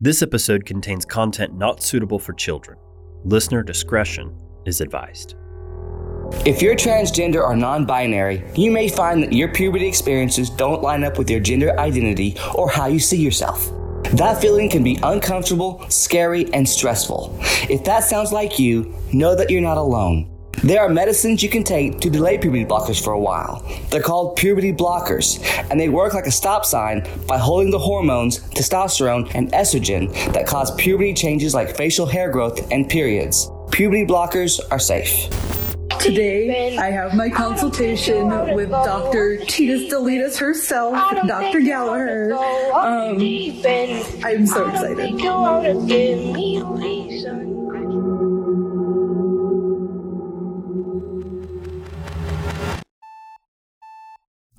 This episode contains content not suitable for children. Listener discretion is advised. If you're transgender or non binary, you may find that your puberty experiences don't line up with your gender identity or how you see yourself. That feeling can be uncomfortable, scary, and stressful. If that sounds like you, know that you're not alone. There are medicines you can take to delay puberty blockers for a while. They're called puberty blockers, and they work like a stop sign by holding the hormones testosterone and estrogen that cause puberty changes like facial hair growth and periods. Puberty blockers are safe. Today, I have my consultation with Dr. Teetus Deletus herself, Dr. Gallagher. Um, I'm so excited.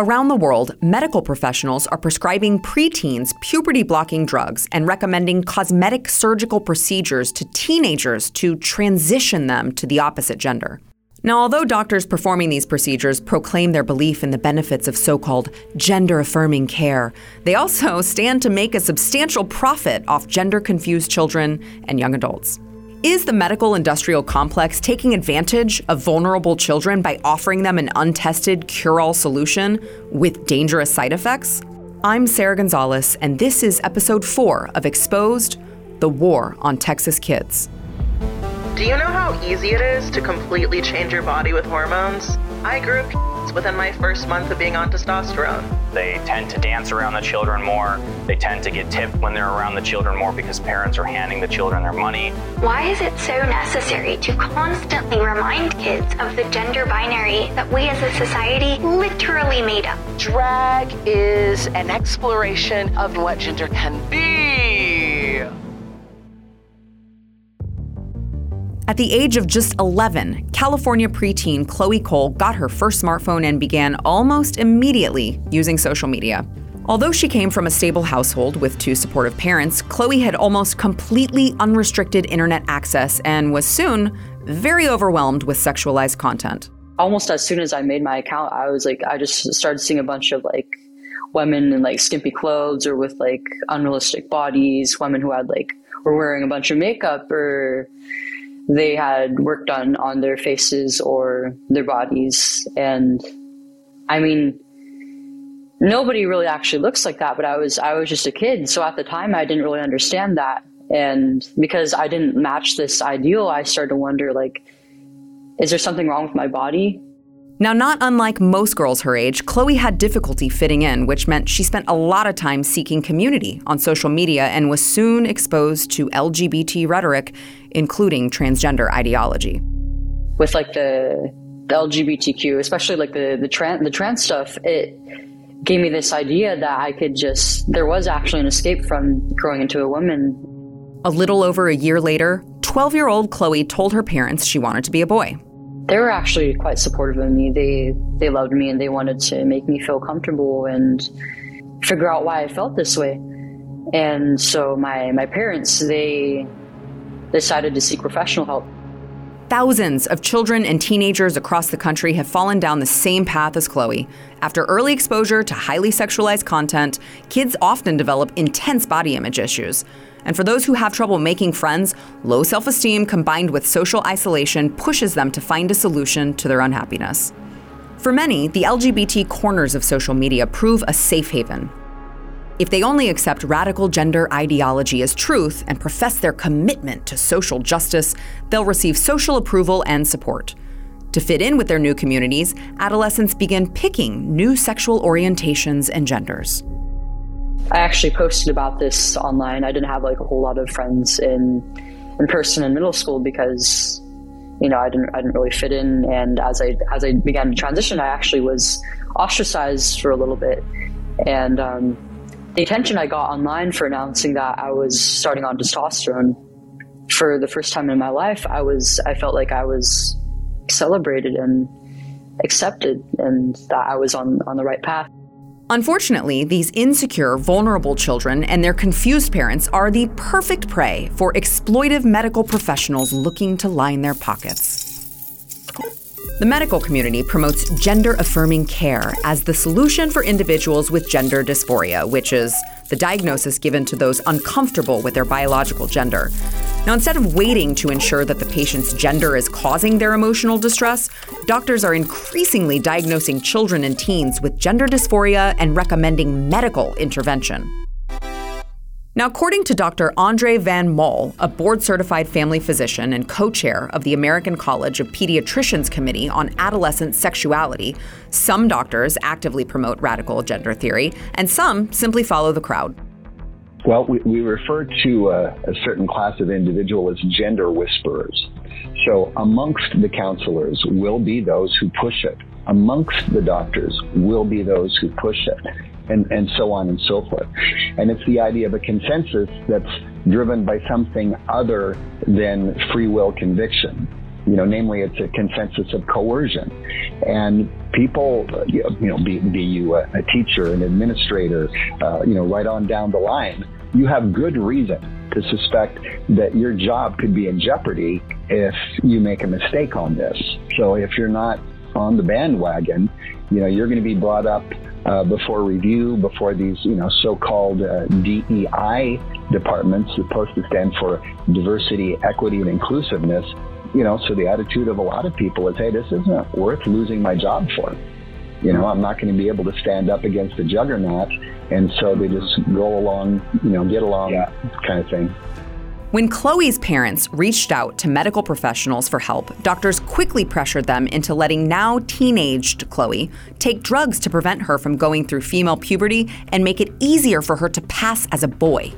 Around the world, medical professionals are prescribing preteens puberty blocking drugs and recommending cosmetic surgical procedures to teenagers to transition them to the opposite gender. Now, although doctors performing these procedures proclaim their belief in the benefits of so called gender affirming care, they also stand to make a substantial profit off gender confused children and young adults. Is the medical industrial complex taking advantage of vulnerable children by offering them an untested cure all solution with dangerous side effects? I'm Sarah Gonzalez, and this is episode four of Exposed The War on Texas Kids. Do you know how easy it is to completely change your body with hormones? I grew kids within my first month of being on testosterone. They tend to dance around the children more. They tend to get tipped when they're around the children more because parents are handing the children their money. Why is it so necessary to constantly remind kids of the gender binary that we as a society literally made up? Drag is an exploration of what gender can be. The age of just 11, California preteen Chloe Cole got her first smartphone and began almost immediately using social media. Although she came from a stable household with two supportive parents, Chloe had almost completely unrestricted internet access and was soon very overwhelmed with sexualized content. Almost as soon as I made my account, I was like, I just started seeing a bunch of like women in like skimpy clothes or with like unrealistic bodies, women who had like were wearing a bunch of makeup or they had work done on their faces or their bodies. And I mean, nobody really actually looks like that, but I was, I was just a kid. So at the time, I didn't really understand that. And because I didn't match this ideal, I started to wonder, like, is there something wrong with my body? Now, not unlike most girls her age, Chloe had difficulty fitting in, which meant she spent a lot of time seeking community on social media and was soon exposed to LGBT rhetoric, including transgender ideology. With like the, the LGBTQ, especially like the the trans the trans stuff, it gave me this idea that I could just there was actually an escape from growing into a woman. A little over a year later, 12-year-old Chloe told her parents she wanted to be a boy they were actually quite supportive of me. They they loved me and they wanted to make me feel comfortable and figure out why I felt this way. And so my my parents they decided to seek professional help. Thousands of children and teenagers across the country have fallen down the same path as Chloe. After early exposure to highly sexualized content, kids often develop intense body image issues. And for those who have trouble making friends, low self esteem combined with social isolation pushes them to find a solution to their unhappiness. For many, the LGBT corners of social media prove a safe haven. If they only accept radical gender ideology as truth and profess their commitment to social justice, they'll receive social approval and support. To fit in with their new communities, adolescents begin picking new sexual orientations and genders. I actually posted about this online. I didn't have like a whole lot of friends in in person in middle school because you know I didn't I didn't really fit in. And as I as I began to transition, I actually was ostracized for a little bit. And um, the attention I got online for announcing that I was starting on testosterone for the first time in my life, I was I felt like I was celebrated and accepted, and that I was on on the right path. Unfortunately, these insecure, vulnerable children and their confused parents are the perfect prey for exploitive medical professionals looking to line their pockets. The medical community promotes gender affirming care as the solution for individuals with gender dysphoria, which is the diagnosis given to those uncomfortable with their biological gender. Now, instead of waiting to ensure that the patient's gender is causing their emotional distress, doctors are increasingly diagnosing children and teens with gender dysphoria and recommending medical intervention. Now, according to Dr. Andre Van Mol, a board certified family physician and co chair of the American College of Pediatricians Committee on Adolescent Sexuality, some doctors actively promote radical gender theory, and some simply follow the crowd. Well, we, we refer to a, a certain class of individual as gender whisperers. So, amongst the counselors will be those who push it. Amongst the doctors will be those who push it and, and so on and so forth. And it's the idea of a consensus that's driven by something other than free will conviction. You know, namely, it's a consensus of coercion. And people, you know, be, be you a, a teacher, an administrator, uh, you know, right on down the line, you have good reason to suspect that your job could be in jeopardy if you make a mistake on this. So if you're not on the bandwagon, you know, you're going to be brought up uh, before review, before these, you know, so-called uh, DEI departments, supposed to stand for diversity, equity, and inclusiveness. You know, so the attitude of a lot of people is, hey, this isn't worth losing my job for. You know, I'm not going to be able to stand up against the juggernaut, and so they just go along, you know, get along, yeah. kind of thing. When Chloe's parents reached out to medical professionals for help, doctors quickly pressured them into letting now teenaged Chloe take drugs to prevent her from going through female puberty and make it easier for her to pass as a boy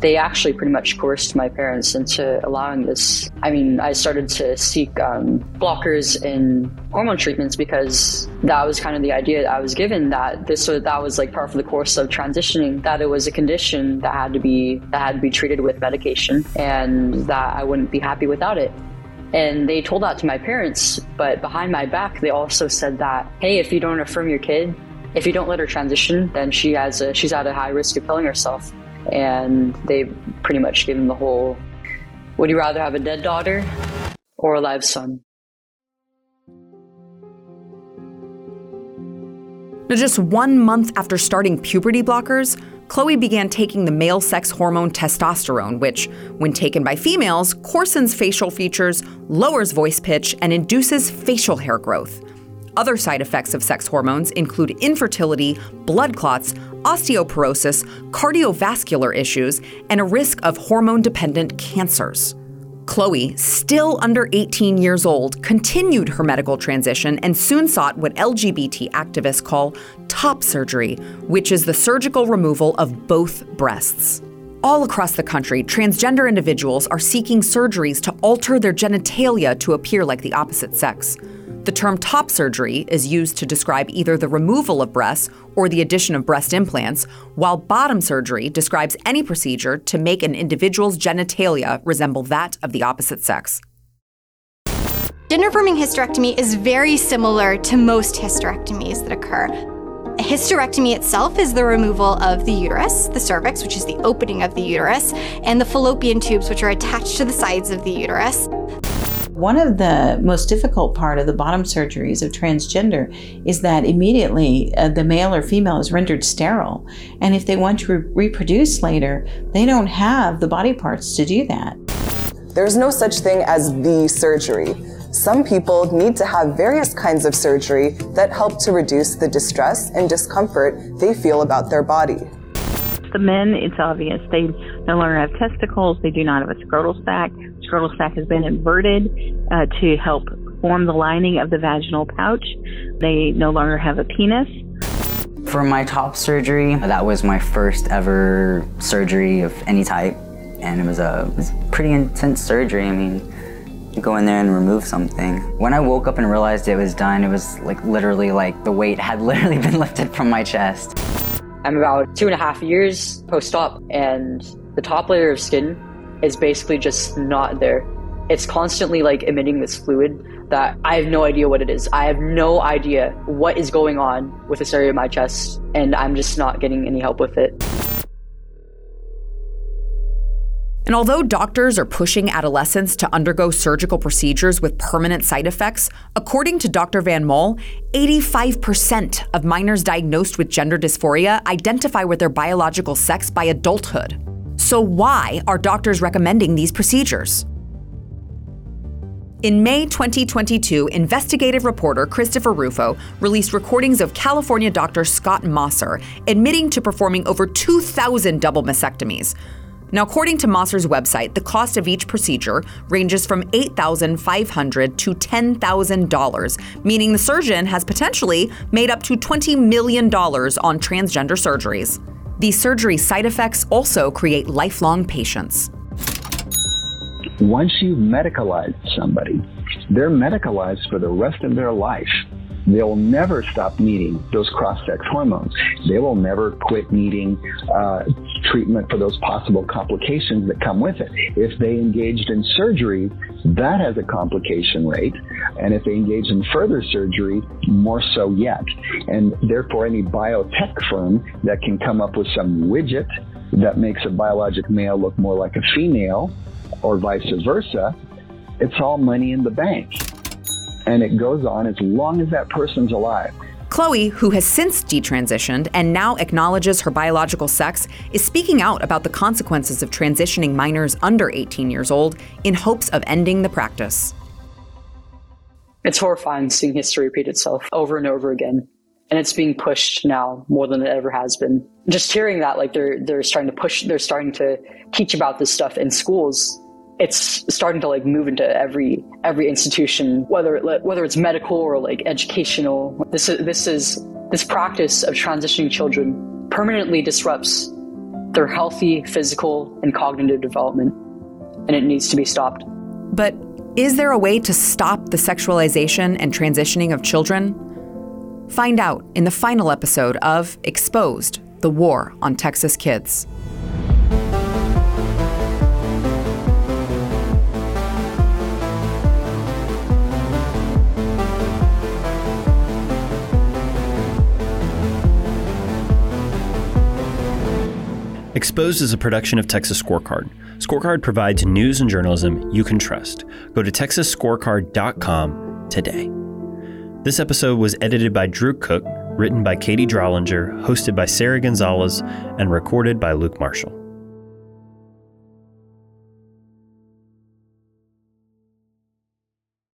they actually pretty much coerced my parents into allowing this. I mean, I started to seek um, blockers and hormone treatments because that was kind of the idea that I was given that this or that was like part of the course of transitioning. That it was a condition that had to be that had to be treated with medication, and that I wouldn't be happy without it. And they told that to my parents, but behind my back, they also said that, hey, if you don't affirm your kid, if you don't let her transition, then she has a, she's at a high risk of killing herself and they pretty much gave him the whole would you rather have a dead daughter or a live son? Now, just one month after starting puberty blockers, Chloe began taking the male sex hormone testosterone, which, when taken by females, coarsens facial features, lowers voice pitch, and induces facial hair growth. Other side effects of sex hormones include infertility, blood clots, osteoporosis, cardiovascular issues, and a risk of hormone dependent cancers. Chloe, still under 18 years old, continued her medical transition and soon sought what LGBT activists call top surgery, which is the surgical removal of both breasts. All across the country, transgender individuals are seeking surgeries to alter their genitalia to appear like the opposite sex. The term top surgery is used to describe either the removal of breasts or the addition of breast implants, while bottom surgery describes any procedure to make an individual's genitalia resemble that of the opposite sex. Gender affirming hysterectomy is very similar to most hysterectomies that occur. A hysterectomy itself is the removal of the uterus, the cervix, which is the opening of the uterus, and the fallopian tubes, which are attached to the sides of the uterus. One of the most difficult part of the bottom surgeries of transgender is that immediately uh, the male or female is rendered sterile. And if they want to re- reproduce later, they don't have the body parts to do that. There's no such thing as the surgery. Some people need to have various kinds of surgery that help to reduce the distress and discomfort they feel about their body. The men, it's obvious. They no longer have testicles. They do not have a scrotal sac scrotal sac has been inverted uh, to help form the lining of the vaginal pouch. They no longer have a penis. For my top surgery, that was my first ever surgery of any type, and it was a, it was a pretty intense surgery. I mean, go in there and remove something. When I woke up and realized it was done, it was like literally like the weight had literally been lifted from my chest. I'm about two and a half years post-op, and the top layer of skin is basically just not there. It's constantly like emitting this fluid that I have no idea what it is. I have no idea what is going on with this area of my chest, and I'm just not getting any help with it. And although doctors are pushing adolescents to undergo surgical procedures with permanent side effects, according to Dr. Van Mol, 85% of minors diagnosed with gender dysphoria identify with their biological sex by adulthood. So, why are doctors recommending these procedures? In May 2022, investigative reporter Christopher Rufo released recordings of California doctor Scott Mosser admitting to performing over 2,000 double mastectomies. Now, according to Mosser's website, the cost of each procedure ranges from 8,500 to $10,000, meaning the surgeon has potentially made up to $20 million on transgender surgeries. These surgery side effects also create lifelong patients. Once you've medicalized somebody, they're medicalized for the rest of their life. They'll never stop needing those cross-sex hormones. They will never quit needing uh, treatment for those possible complications that come with it. If they engaged in surgery, that has a complication rate. And if they engage in further surgery, more so yet. And therefore, any biotech firm that can come up with some widget that makes a biologic male look more like a female or vice versa, it's all money in the bank. And it goes on as long as that person's alive. Chloe, who has since detransitioned and now acknowledges her biological sex, is speaking out about the consequences of transitioning minors under 18 years old in hopes of ending the practice. It's horrifying seeing history repeat itself over and over again. And it's being pushed now more than it ever has been. Just hearing that, like they're they're starting to push, they're starting to teach about this stuff in schools it's starting to like move into every every institution, whether it, whether it's medical or like educational. This is this is this practice of transitioning children permanently disrupts their healthy physical and cognitive development, and it needs to be stopped. But is there a way to stop the sexualization and transitioning of children? Find out in the final episode of Exposed: The War on Texas Kids. Exposed is a production of Texas Scorecard. Scorecard provides news and journalism you can trust. Go to texasscorecard.com today. This episode was edited by Drew Cook, written by Katie Drollinger, hosted by Sarah Gonzalez, and recorded by Luke Marshall.